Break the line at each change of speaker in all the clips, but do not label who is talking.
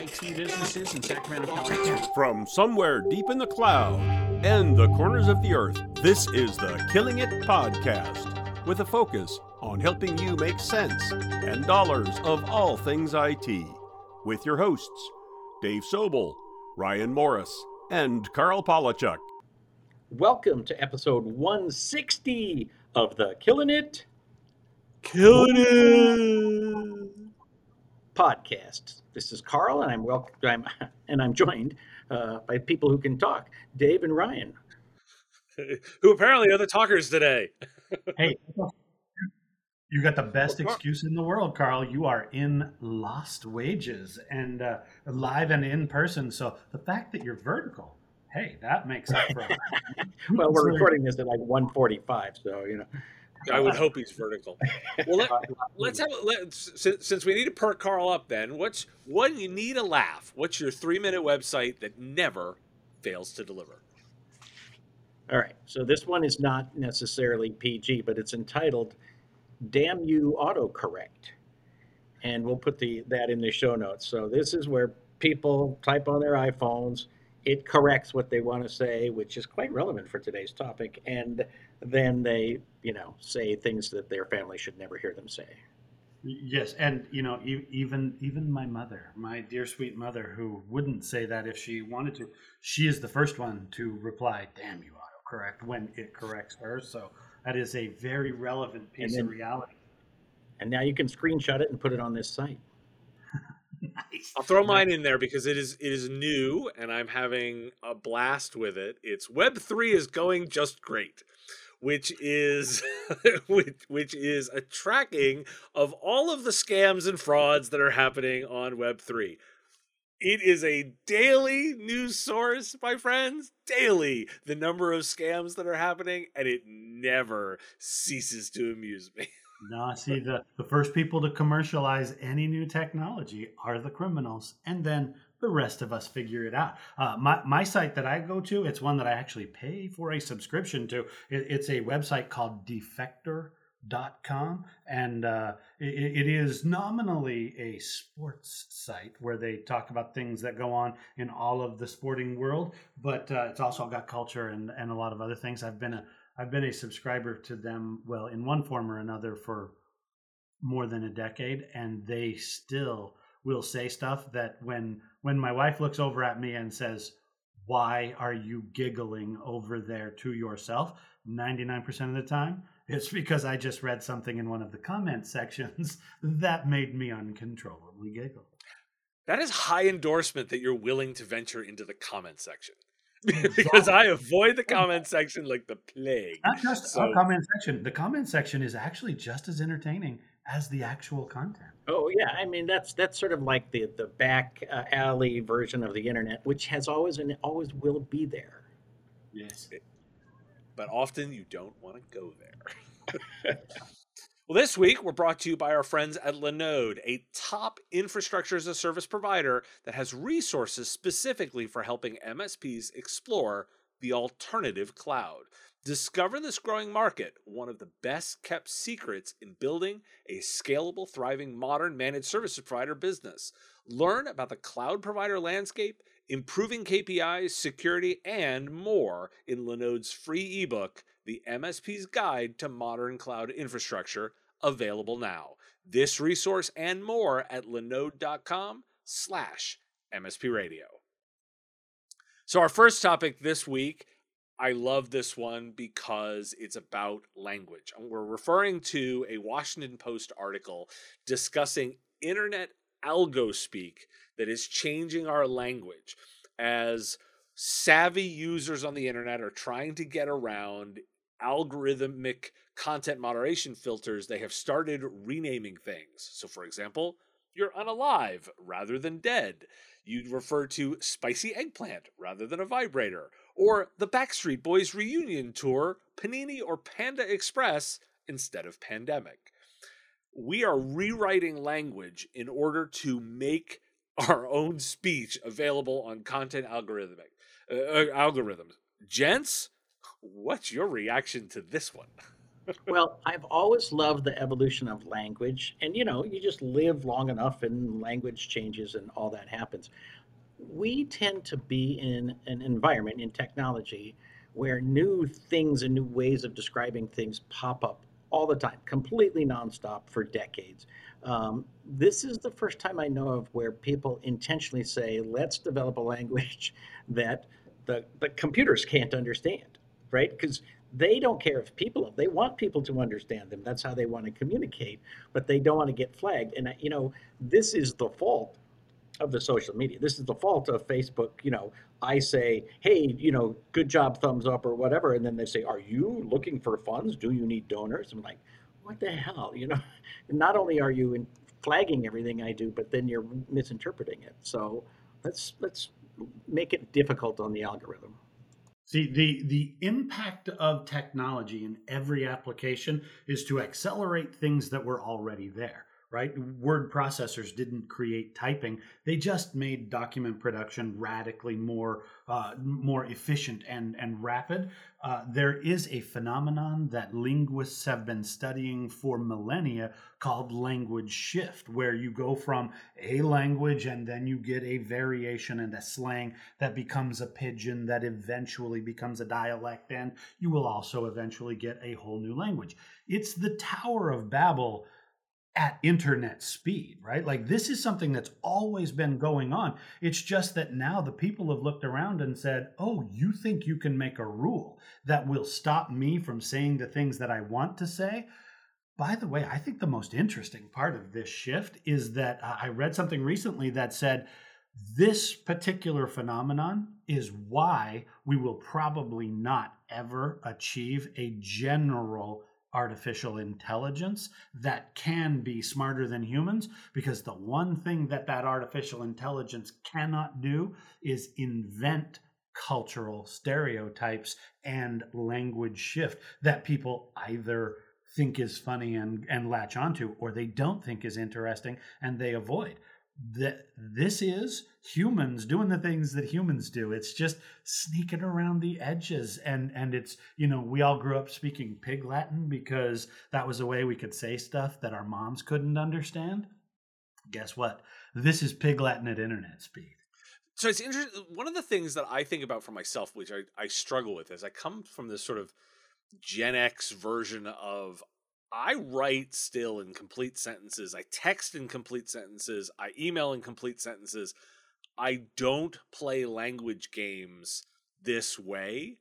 IT businesses in Sacramento, California.
From somewhere deep in the cloud and the corners of the earth, this is the Killing It Podcast, with a focus on helping you make sense and dollars of all things IT. With your hosts, Dave Sobel, Ryan Morris, and Carl Palachuk.
Welcome to episode 160 of the Killing It
Killing it.
Podcast. This is Carl, and I'm welcome. I'm, and I'm joined uh, by people who can talk, Dave and Ryan.
Who apparently are the talkers today.
Hey, you got the best
Well,
excuse in the world, Carl. You are in Lost Wages and uh, live and in person. So the fact that you're vertical, hey, that makes up for it.
Well, we're recording this at like 1:45, so you know.
I would hope he's vertical. Well, let, let's have a, let, since, since we need to perk Carl up. Then what's what you need a laugh? What's your three minute website that never fails to deliver?
All right, so this one is not necessarily PG, but it's entitled "Damn You Autocorrect," and we'll put the that in the show notes. So this is where people type on their iPhones, it corrects what they want to say, which is quite relevant for today's topic, and then they, you know, say things that their family should never hear them say.
Yes, and you know, e- even even my mother, my dear sweet mother, who wouldn't say that if she wanted to, she is the first one to reply, "Damn you, autocorrect," when it corrects her. So that is a very relevant piece
then-
of reality.
And now you can screenshot it and put it on this site.
Nice.
I'll throw mine in there because it is it is new and I'm having a blast with it. It's Web three is going just great, which is which, which is a tracking of all of the scams and frauds that are happening on Web three. It is a daily news source, my friends. Daily, the number of scams that are happening, and it never ceases to amuse me.
No, see the the first people to commercialize any new technology are the criminals, and then the rest of us figure it out. Uh, my my site that I go to, it's one that I actually pay for a subscription to. It, it's a website called Defector.com, and uh, it, it is nominally a sports site where they talk about things that go on in all of the sporting world, but uh, it's also got culture and, and a lot of other things. I've been a I've been a subscriber to them, well, in one form or another for more than a decade, and they still will say stuff that when when my wife looks over at me and says, "Why are you giggling over there to yourself?" Ninety nine percent of the time, it's because I just read something in one of the comment sections that made me uncontrollably giggle.
That is high endorsement that you're willing to venture into the comment section. because I avoid the comment section like the plague.
Not just
So-
comment section. The comment section is actually just as entertaining as the actual content.
Oh yeah, I mean that's that's sort of like the the back uh, alley version of the internet, which has always and always will be there.
Yes.
but often you don't want to go there. well, this week we're brought to you by our friends at Linode, a top infrastructure as a service provider that has resources specifically for helping MSPs explore the alternative cloud. Discover this growing market, one of the best kept secrets in building a scalable, thriving, modern managed service provider business. Learn about the cloud provider landscape, improving KPIs, security, and more in Linode's free ebook, The MSP's Guide to Modern Cloud Infrastructure, available now. This resource and more at linode.com slash MSP Radio. So our first topic this week, I love this one because it's about language. And We're referring to a Washington Post article discussing internet algospeak that is changing our language as savvy users on the internet are trying to get around algorithmic content moderation filters they have started renaming things so for example you're unalive rather than dead you'd refer to spicy eggplant rather than a vibrator or the backstreet boys reunion tour panini or panda express instead of pandemic we are rewriting language in order to make our own speech available on content algorithmic uh, uh, algorithms. Gents, what's your reaction to this one?
well, I've always loved the evolution of language. And, you know, you just live long enough and language changes and all that happens. We tend to be in an environment in technology where new things and new ways of describing things pop up all the time, completely nonstop for decades. Um, this is the first time I know of where people intentionally say, let's develop a language that the, the computers can't understand, right? Because they don't care if people they want people to understand them that's how they want to communicate but they don't want to get flagged and you know this is the fault of the social media. This is the fault of facebook you know i say hey you know good job thumbs up or whatever and then they say are you looking for funds? Do you need donors? I'm like what the hell? You know not only are you flagging everything i do but then you're misinterpreting it. So let's let's make it difficult on the algorithm.
See, the, the impact of technology in every application is to accelerate things that were already there right? Word processors didn't create typing; they just made document production radically more uh, more efficient and and rapid. Uh, there is a phenomenon that linguists have been studying for millennia called language shift, where you go from a language and then you get a variation and a slang that becomes a pidgin that eventually becomes a dialect, and you will also eventually get a whole new language. It's the Tower of Babel at internet speed, right? Like this is something that's always been going on. It's just that now the people have looked around and said, oh, you think you can make a rule that will stop me from saying the things that I want to say? By the way, I think the most interesting part of this shift is that uh, I read something recently that said this particular phenomenon is why we will probably not ever achieve a general artificial intelligence that can be smarter than humans because the one thing that that artificial intelligence cannot do is invent cultural stereotypes and language shift that people either think is funny and, and latch onto or they don't think is interesting and they avoid that this is humans doing the things that humans do. It's just sneaking around the edges. And and it's you know we all grew up speaking pig latin because that was a way we could say stuff that our moms couldn't understand. Guess what? This is pig latin at internet speed.
So it's interesting one of the things that i think about for myself which i, I struggle with is i come from this sort of gen x version of I write still in complete sentences. I text in complete sentences. I email in complete sentences. I don't play language games this way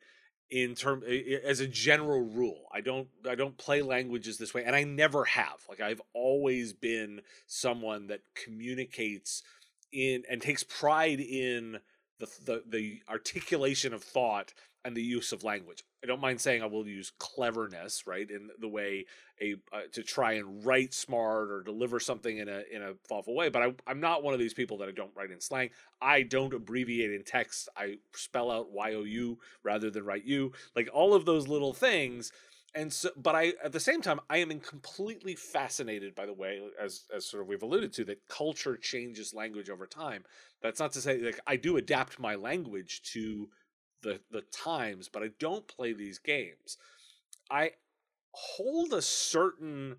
in term as a general rule i don't i don't play languages this way and i never have like i've always been someone that communicates in and takes pride in the the, the articulation of thought and the use of language. I don't mind saying I will use cleverness, right, in the way a uh, to try and write smart or deliver something in a in a thoughtful way. But I, I'm not one of these people that I don't write in slang. I don't abbreviate in text. I spell out Y O U rather than write U. Like all of those little things. And so, but I at the same time I am completely fascinated by the way, as as sort of we've alluded to, that culture changes language over time. That's not to say like I do adapt my language to the the times, but I don't play these games. I hold a certain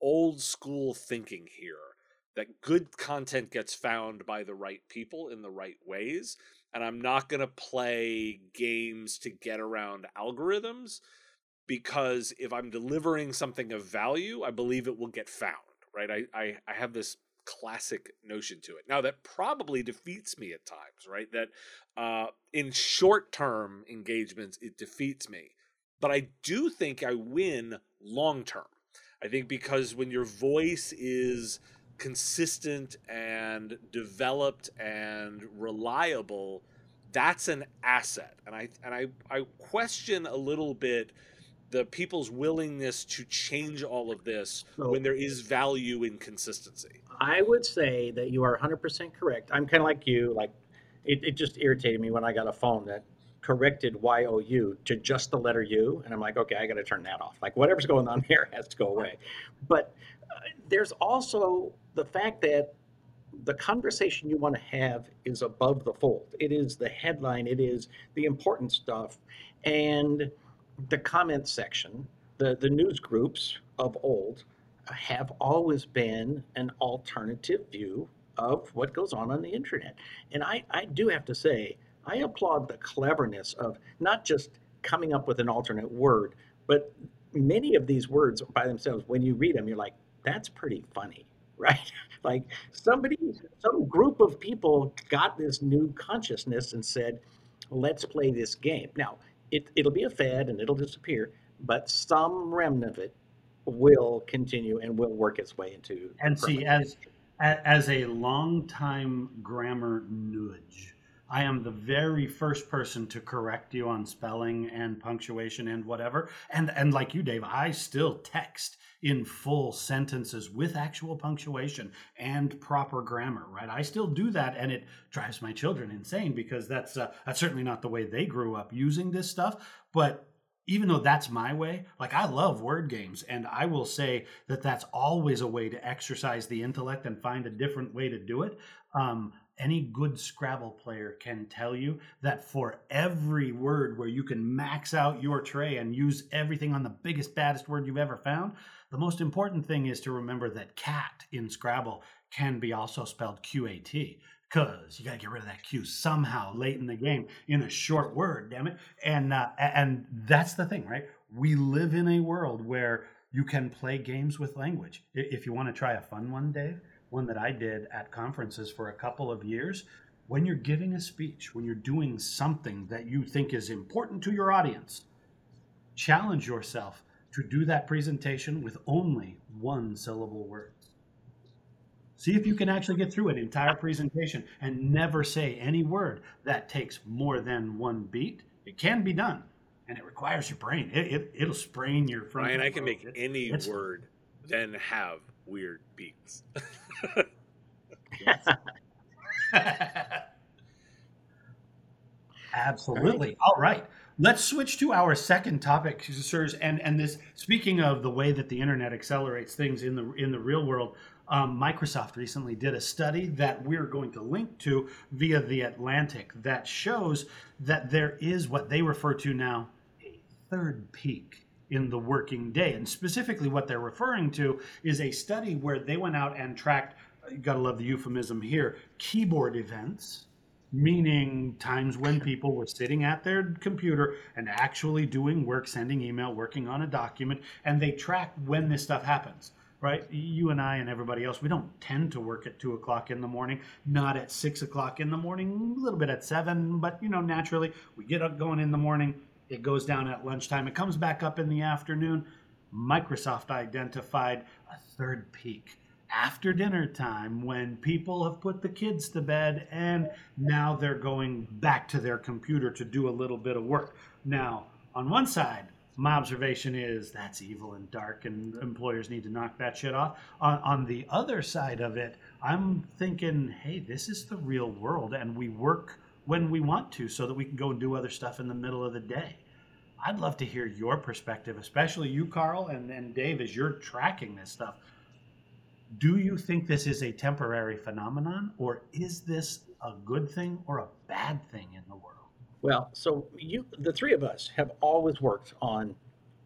old school thinking here that good content gets found by the right people in the right ways and I'm not going to play games to get around algorithms because if I'm delivering something of value, I believe it will get found, right? I, I, I have this classic notion to it. Now that probably defeats me at times, right? That uh, in short term engagements it defeats me, but I do think I win long term. I think because when your voice is consistent and developed and reliable, that's an asset. And I and I I question a little bit the people's willingness to change all of this so, when there is value in consistency.
I would say that you are 100% correct. I'm kind of like you. Like, it, it just irritated me when I got a phone that corrected Y O U to just the letter U. And I'm like, okay, I got to turn that off. Like, whatever's going on here has to go away. But uh, there's also the fact that the conversation you want to have is above the fold. It is the headline, it is the important stuff. And the comment section the, the news groups of old have always been an alternative view of what goes on on the internet. And I, I do have to say, I applaud the cleverness of not just coming up with an alternate word, but many of these words by themselves, when you read them, you're like, that's pretty funny, right? like somebody, some group of people got this new consciousness and said, let's play this game. Now, it, it'll be a fad and it'll disappear, but some remnant of it will continue and will work its way into.
And see, as as a long-time grammar nudge, I am the very first person to correct you on spelling and punctuation and whatever. And and like you, Dave, I still text in full sentences with actual punctuation and proper grammar. Right? I still do that, and it drives my children insane because that's uh, that's certainly not the way they grew up using this stuff. But even though that's my way, like I love word games, and I will say that that's always a way to exercise the intellect and find a different way to do it. Um, any good Scrabble player can tell you that for every word where you can max out your tray and use everything on the biggest, baddest word you've ever found, the most important thing is to remember that cat in Scrabble can be also spelled Q A T because you got to get rid of that Q somehow late in the game in a short word, damn it. And uh, and that's the thing, right? We live in a world where you can play games with language. If you want to try a fun one, Dave, one that I did at conferences for a couple of years, when you're giving a speech, when you're doing something that you think is important to your audience, challenge yourself to do that presentation with only one syllable word. See if you can actually get through an entire presentation and never say any word that takes more than one beat. It can be done, and it requires your brain. It, it will sprain your.
Ryan, I can make any word, then have weird beats.
Absolutely. All right. Let's switch to our second topic, sirs. And and this speaking of the way that the internet accelerates things in the in the real world, um, Microsoft recently did a study that we're going to link to via The Atlantic that shows that there is what they refer to now a third peak in the working day. And specifically, what they're referring to is a study where they went out and tracked, you gotta love the euphemism here, keyboard events. Meaning times when people were sitting at their computer and actually doing work, sending email, working on a document, and they track when this stuff happens right? You and I and everybody else, we don't tend to work at two o'clock in the morning, not at six o'clock in the morning, a little bit at seven, but you know, naturally we get up going in the morning, it goes down at lunchtime, it comes back up in the afternoon. Microsoft identified a third peak after dinner time when people have put the kids to bed and now they're going back to their computer to do a little bit of work. Now, on one side, my observation is that's evil and dark, and employers need to knock that shit off. On, on the other side of it, I'm thinking, hey, this is the real world, and we work when we want to so that we can go and do other stuff in the middle of the day. I'd love to hear your perspective, especially you, Carl, and, and Dave, as you're tracking this stuff. Do you think this is a temporary phenomenon, or is this a good thing or a bad thing in the world?
Well, so you, the three of us, have always worked on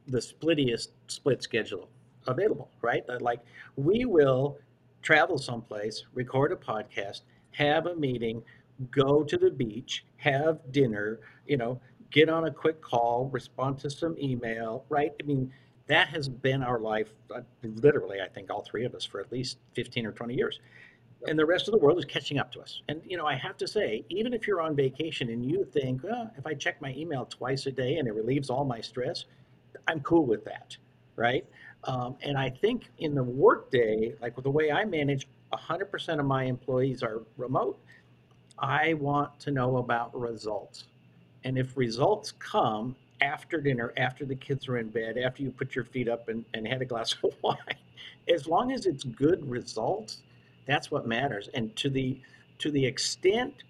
the splittiest split schedule available, right? Like we will travel someplace, record a podcast, have a meeting, go to the beach, have dinner, you know, get on a quick call, respond to some email, right? I mean, that has been our life, uh, literally, I think all three of us for at least 15 or 20 years and the rest of the world is catching up to us. And you know, I have to say, even if you're on vacation and you think, well, if I check my email twice a day and it relieves all my stress, I'm cool with that, right? Um, and I think in the workday, like with the way I manage, 100% of my employees are remote. I want to know about results. And if results come after dinner, after the kids are in bed, after you put your feet up and, and had a glass of wine, as long as it's good results, that's what matters. And to the to the extent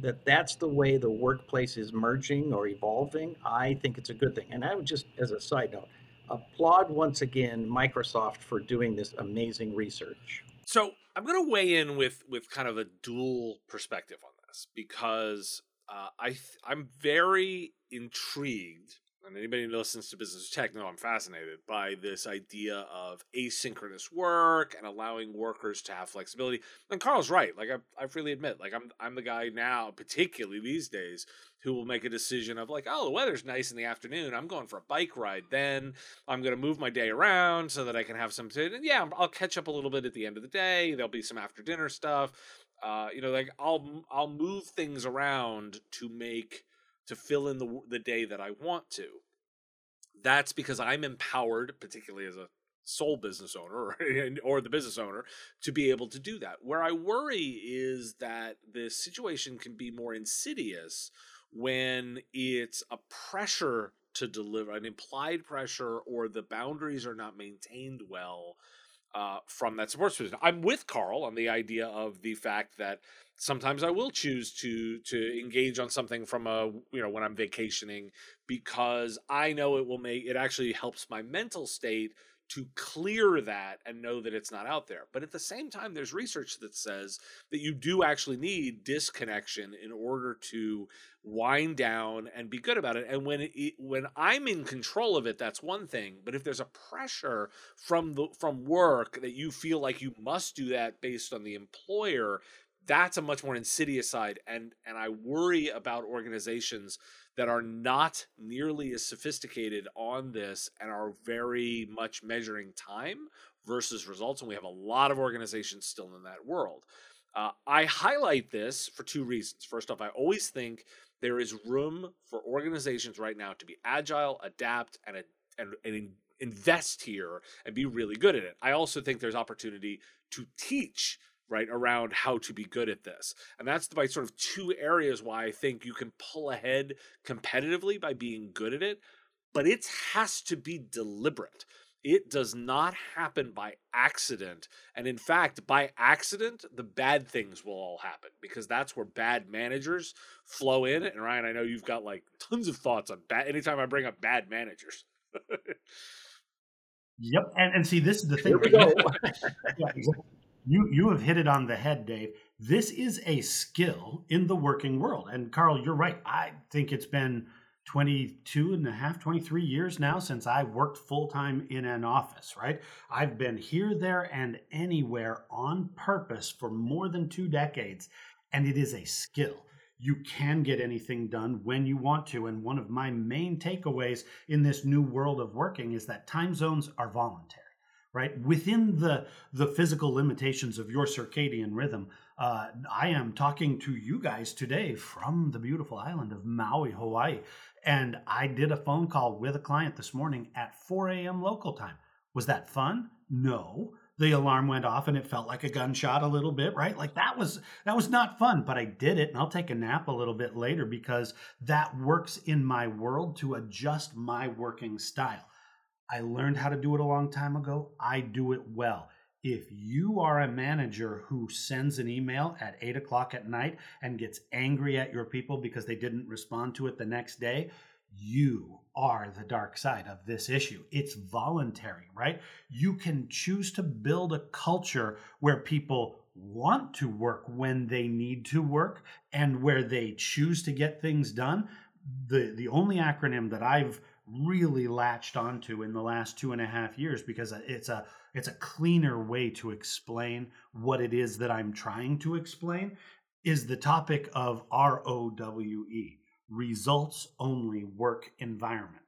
that that's the way the workplace is merging or evolving, I think it's a good thing. And I would just, as a side note, applaud once again Microsoft for doing this amazing research.
So I'm going to weigh in with with kind of a dual perspective on this because uh, I th- I'm very intrigued. and anybody who listens to business tech know I'm fascinated by this idea of asynchronous work and allowing workers to have flexibility. And Carl's right. Like I, I freely admit, like I'm, I'm the guy now, particularly these days, who will make a decision of like, oh, the weather's nice in the afternoon. I'm going for a bike ride. Then I'm going to move my day around so that I can have some. T- yeah, I'll catch up a little bit at the end of the day. There'll be some after dinner stuff. Uh, you know, like I'll I'll move things around to make to fill in the the day that I want to. That's because I'm empowered, particularly as a sole business owner or, or the business owner, to be able to do that. Where I worry is that the situation can be more insidious when it's a pressure to deliver, an implied pressure, or the boundaries are not maintained well uh, from that support system. I'm with Carl on the idea of the fact that sometimes I will choose to to engage on something from a you know when I'm vacationing because I know it will make it actually helps my mental state to clear that and know that it's not out there. But at the same time, there's research that says that you do actually need disconnection in order to wind down and be good about it. And when it, when I'm in control of it, that's one thing. But if there's a pressure from the from work that you feel like you must do that based on the employer, that's a much more insidious side and and i worry about organizations that are not nearly as sophisticated on this and are very much measuring time versus results and we have a lot of organizations still in that world. Uh, i highlight this for two reasons. First off i always think there is room for organizations right now to be agile adapt and and, and invest here and be really good at it. I also think there's opportunity to teach right around how to be good at this and that's by sort of two areas why i think you can pull ahead competitively by being good at it but it has to be deliberate. It does not happen by accident and in fact by accident the bad things will all happen because that's where bad managers flow in and ryan i know you've got like tons of thoughts on bad anytime i bring up bad managers.
Yep and, and see this is the thing
Here we go.
yeah, exactly you you have hit it on the head, Dave. This is a skill in the working world. And Carl, you're right. I think it's been 22 and a half, 23 years now since I worked full time in an office, right? I've been here, there, and anywhere on purpose for more than two decades. And it is a skill. You can get anything done when you want to. And one of my main takeaways in this new world of working is that time zones are voluntary right? Within the the physical limitations of your circadian rhythm uh, i am talking to you guys today from the beautiful island of maui hawaii. And i did a phone call with a client this morning at 4 a.m local time. Was that fun? No. The alarm went off and it felt like a gunshot a little bit right? Like that was that was not fun but i did it and i'll take a nap a little bit later because that works in my world to adjust my working style I learned how to do it a long time ago. I do it well. If you are a manager who sends an email at eight o'clock at night and gets angry at your people because they didn't respond to it the next day, you are the dark side of this issue. It's voluntary, right? You can choose to build a culture where people want to work when they need to work and where they choose to get things done. The the only acronym that I've really latched onto in the last two and a half years because it's a it's a cleaner way to explain what it is that I'm trying to explain is the topic of ROWE results only work environment.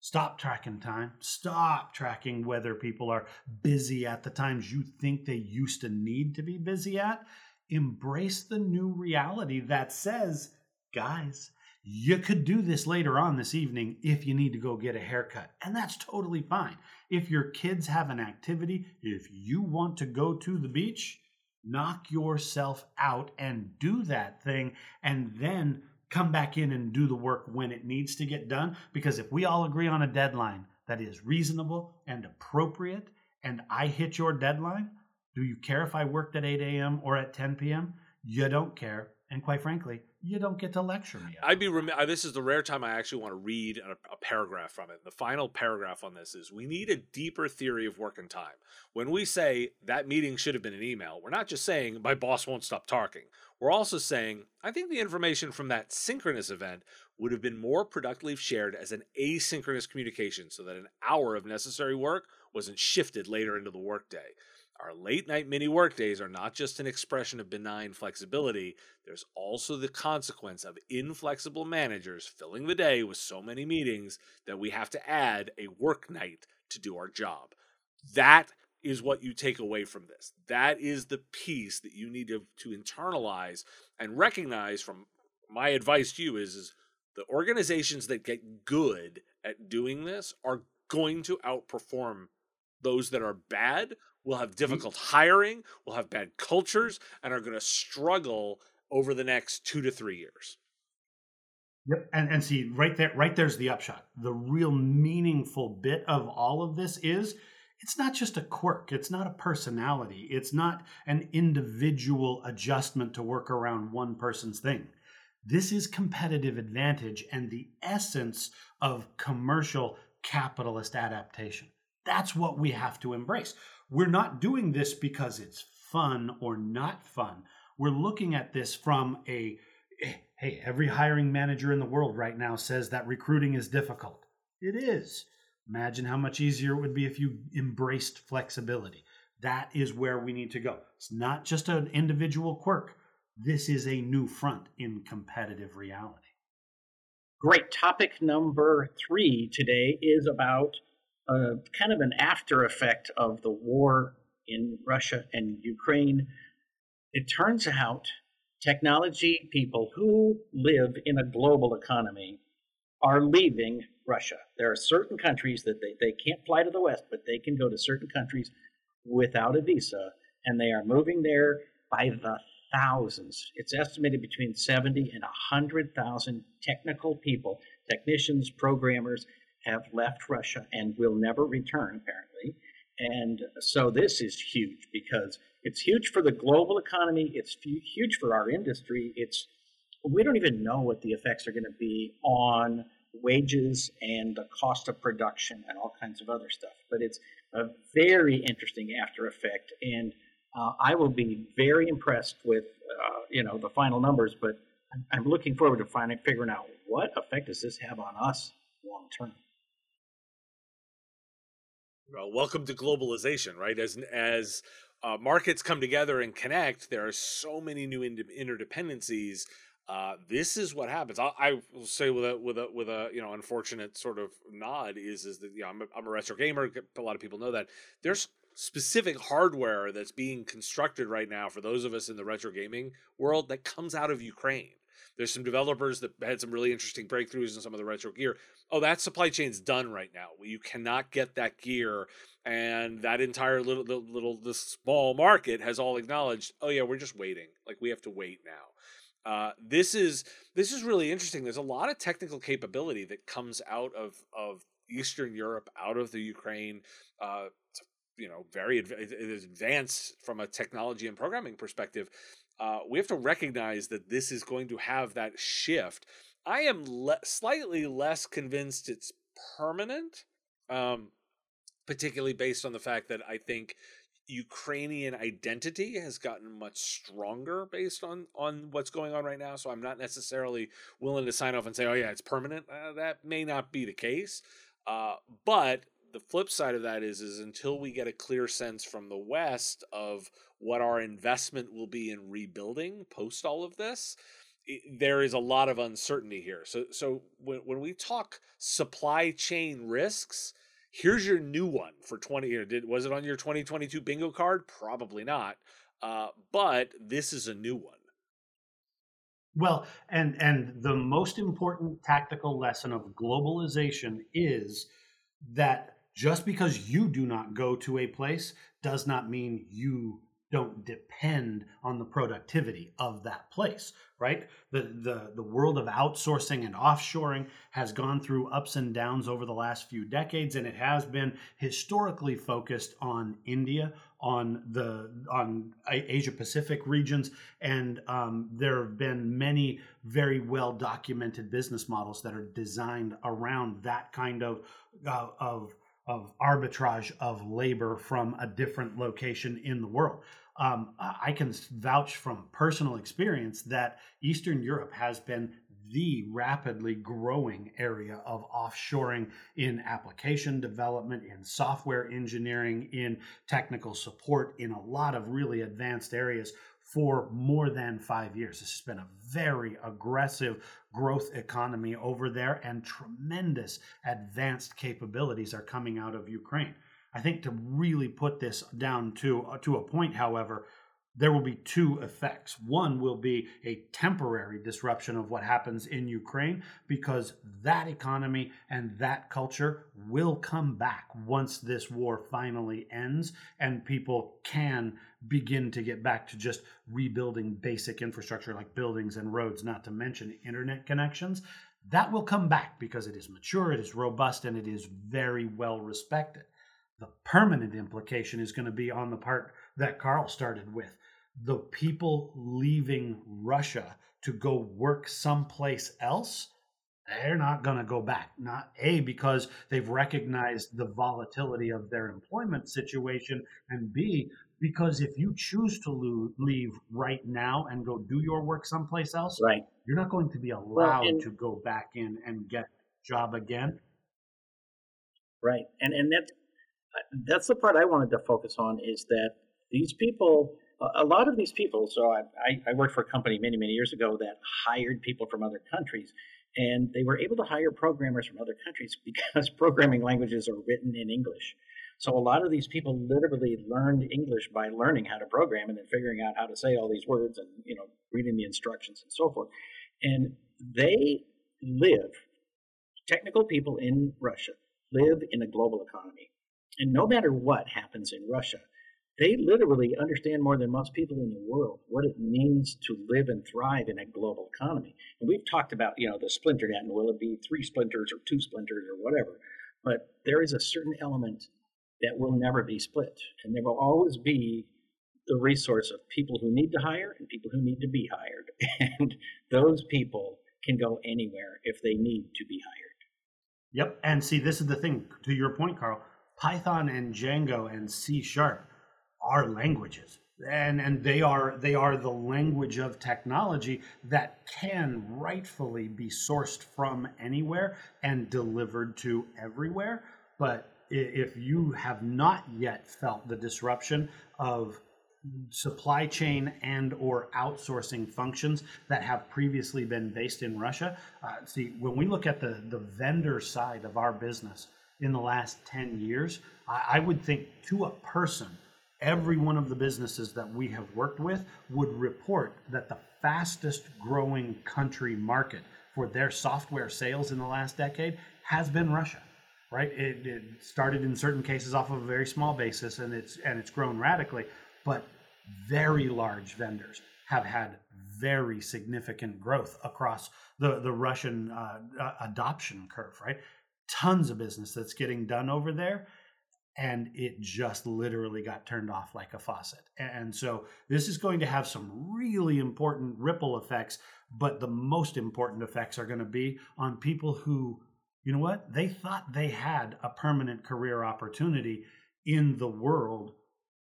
Stop tracking time. Stop tracking whether people are busy at the times you think they used to need to be busy at. Embrace the new reality that says, guys, you could do this later on this evening if you need to go get a haircut, and that's totally fine. If your kids have an activity, if you want to go to the beach, knock yourself out and do that thing, and then come back in and do the work when it needs to get done. Because if we all agree on a deadline that is reasonable and appropriate, and I hit your deadline, do you care if I worked at 8 a.m. or at 10 p.m.? you don't care. And quite frankly, you don't get to lecture me.
I'd be rem- this is the rare time I actually want to read a, a, paragraph from it. The final paragraph on this is we need a deeper theory of work and time. When we say that meeting should have been an email, we're not just saying my boss won't stop talking. We're also saying I think the information from that synchronous event would have been more productively shared as an asynchronous communication so that an hour of necessary work wasn't shifted later into the workday. Our late night mini workdays are not just an expression of benign flexibility, there's also the consequence of inflexible managers filling the day with so many meetings that we have to add a work night to do our job. That is what you take away from this. That is the piece that you need to, to internalize and recognize from my advice to you is, is the organizations that get good at doing this are going to outperform those that are bad will have mm-hmm. difficult hiring, will have bad cultures, and are going to struggle over the next two to three years.
Yep, and and see right there, right there's the upshot. The real meaningful bit of all of this is it's not just a quirk, it's not a personality, it's not an individual adjustment to work around one person's thing. This is competitive advantage and the essence of commercial capitalist adaptation. That's what we have to embrace. We're not doing this because it's fun or not fun. We're looking at this from a hey, every hiring manager in the world right now says that recruiting is difficult. It is. Imagine how much easier it would be if you embraced flexibility. That is where we need to go. It's not just an individual quirk. This is a new front in competitive reality.
Great. Topic number three today is about kind of an after effect of the war in Russia and Ukraine. It turns out technology people who live in a global economy are leaving Russia. There are certain countries that they, they can't fly to the West, but they can go to certain countries without a visa, and they are moving there by the thousands. It's estimated between 70 and 100,000 technical people, technicians, programmers, have left Russia and will never return, apparently. And so this is huge because it's huge for the global economy. It's huge for our industry. It's we don't even know what the effects are going to be on wages and the cost of production and all kinds of other stuff. But it's a very interesting after effect, and uh, I will be very impressed with uh, you know the final numbers. But I'm looking forward to finding figuring out what effect does this have on us long term.
Well, welcome to globalization, right? As as uh, markets come together and connect, there are so many new interdependencies. Uh, this is what happens. I, I, will say with a with a with a you know unfortunate sort of nod is is that you know, I'm a, I'm a retro gamer. A lot of people know that there's specific hardware that's being constructed right now for those of us in the retro gaming world that comes out of Ukraine. There's some developers that had some really interesting breakthroughs in some of the retro gear. Oh, that supply chain's done right now. You cannot get that gear, and that entire little little, this small market has all acknowledged. Oh yeah, we're just waiting. Like we have to wait now. Uh, this is this is really interesting. There's a lot of technical capability that comes out of of Eastern Europe, out of the Ukraine. Uh, you know, very advanced from a technology and programming perspective uh, we have to recognize that this is going to have that shift. I am le- slightly less convinced it's permanent, um, particularly based on the fact that I think Ukrainian identity has gotten much stronger based on on what's going on right now. So I'm not necessarily willing to sign off and say, "Oh yeah, it's permanent." Uh, that may not be the case, uh, but the flip side of that is is until we get a clear sense from the west of what our investment will be in rebuilding post all of this there is a lot of uncertainty here. So so when, when we talk supply chain risks here's your new one for 20 year did was it on your 2022 bingo card? Probably not uh, but this is a new one.
Well and and the most important tactical lesson of globalization is that just because you do not go to a place does not mean you don't depend on the productivity of that place right? The, the the world of outsourcing and offshoring has gone through ups and downs over the last few decades and it has been historically focused on india on the on asia pacific regions and um, there have been many very well documented business models that are designed around that kind of uh, of of arbitrage of labor from a different location in the world. Um, I can vouch from personal experience that Eastern Europe has been the rapidly growing area of offshoring in application development, in software engineering, in technical support, in a lot of really advanced areas for more than five years. This has been a very aggressive growth economy over there, and tremendous advanced capabilities are coming out of Ukraine. I think to really put this down to uh, to a point, however, there will be two effects. One will be a temporary disruption of what happens in Ukraine because that economy and that culture will come back once this war finally ends and people can begin to get back to just rebuilding basic infrastructure like buildings and roads, not to mention internet connections. That will come back because it is mature, it is robust, and it is very well respected. The permanent implication is going to be on the part that Carl started with the people leaving Russia to go work someplace else, they're not going to go back. Not A, because they've recognized the volatility of their employment situation, and B, because if you choose to leave right now and go do your work someplace else,
right.
you're not going to be allowed well, and, to go back in and get job again.
Right. And and that uh, that's the part I wanted to focus on is that these people a lot of these people, so I, I, worked for a company many, many years ago that hired people from other countries, and they were able to hire programmers from other countries because programming languages are written in English. So a lot of these people literally learned English by learning how to program and then figuring out how to say all these words and you know reading the instructions and so forth. And they live, technical people in Russia live in a global economy. And no matter what happens in Russia, they literally understand more than most people in the world what it means to live and thrive in a global economy. And we've talked about, you know, the splinternet and will it be three splinters or two splinters or whatever. But there is a certain element that will never be split. And there will always be the resource of people who need to hire and people who need to be hired. And those people can go anywhere if they need to be hired.
Yep. And see, this is the thing to your point, Carl. Python and Django and C sharp are languages and and they are they are the language of technology that can rightfully be sourced from anywhere and delivered to everywhere but if you have not yet felt the disruption of supply chain and or outsourcing functions that have previously been based in Russia. Uh, see, when we look at the, the vendor side of our business in the last 10 years, I, I would think to a person, every one of the businesses that we have worked with would report that the fastest growing country market for their software sales in the last decade has been Russia. Right? It, it started in certain cases off of a very small basis, and it's and it's grown radically. But very large vendors have had very significant growth across the the Russian uh, adoption curve. Right? Tons of business that's getting done over there and it just literally got turned off like a faucet. And so this is going to have some really important ripple effects, but the most important effects are going to be on people who, you know what, they thought they had a permanent career opportunity in the world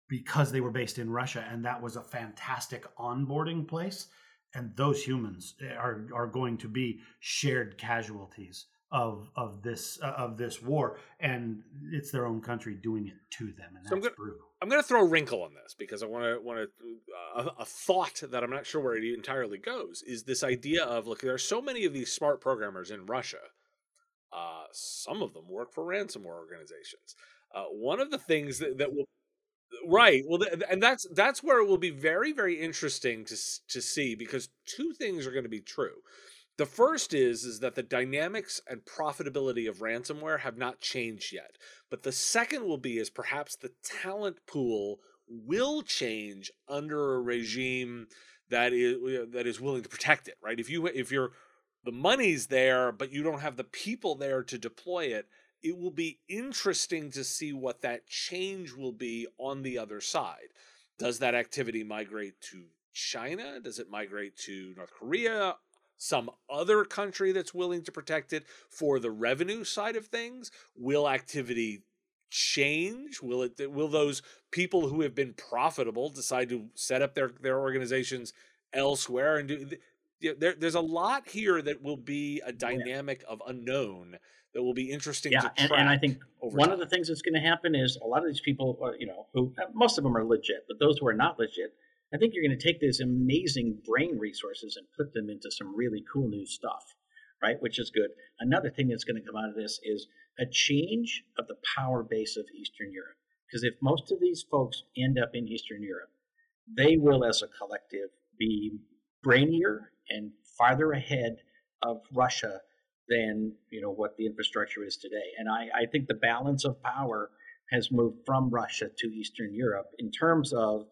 because they were based in Russia and that was a fantastic onboarding place and those humans eh, are are going to be shared casualties of of this uh, of this war, and it's their own country doing it to them, and so
I'm gonna,
brutal.
I'm going to throw a wrinkle on this because I want to want to uh, a, thought that I'm not sure where it entirely goes is this idea of look, there are so many of these smart programmers in Russia. Uh, some of them work for ransomware organizations. Uh, one of the things that, that will right well th- and that's that's where it will be very very interesting to to see because two things are going to be true the first is is that the dynamics and profitability of ransomware have not changed yet. But the second will be is perhaps the talent pool will change under a regime that is that is willing to protect it, right? If you if you're the money's there, but you don't have the people there to deploy it, it will be interesting to see what that change will be on the other side. Does that activity migrate to China? Does it migrate to North Korea? Some other country that's willing to protect it for the revenue side of things? Will activity change? Will it will those people who have been profitable decide to set up their their organizations elsewhere and do there, there's a lot here that will be a dynamic of unknown that will be interesting
yeah,
to
and, and I think one
time.
of the things that's going to happen is a lot of these people, uh, you know, who uh, most of them are legit, but those who are not legit, I think you're going to take these amazing brain resources and put them into some really cool new stuff, right? Which is good. Another thing that's going to come out of this is a change of the power base of Eastern Europe. Because if most of these folks end up in Eastern Europe, they will, as a collective, be brainier and farther ahead of Russia than you know what the infrastructure is today. And I, I think the balance of power has moved from Russia to Eastern Europe in terms of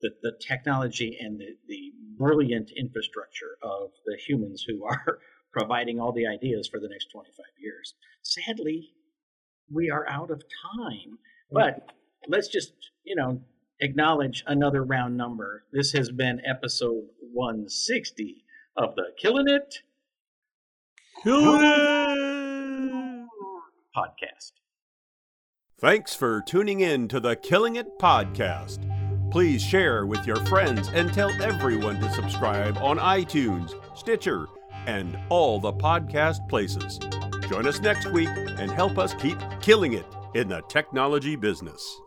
the, the technology and the, the brilliant infrastructure of the humans who are providing all the ideas for the next 25 years. Sadly, we are out of time. But let's just, you know, acknowledge another round number. This has been episode 160 of the Killing It podcast.
Thanks for tuning in to the Killing It podcast. Please share with your friends and tell everyone to subscribe on iTunes, Stitcher, and all the podcast places. Join us next week and help us keep killing it in the technology business.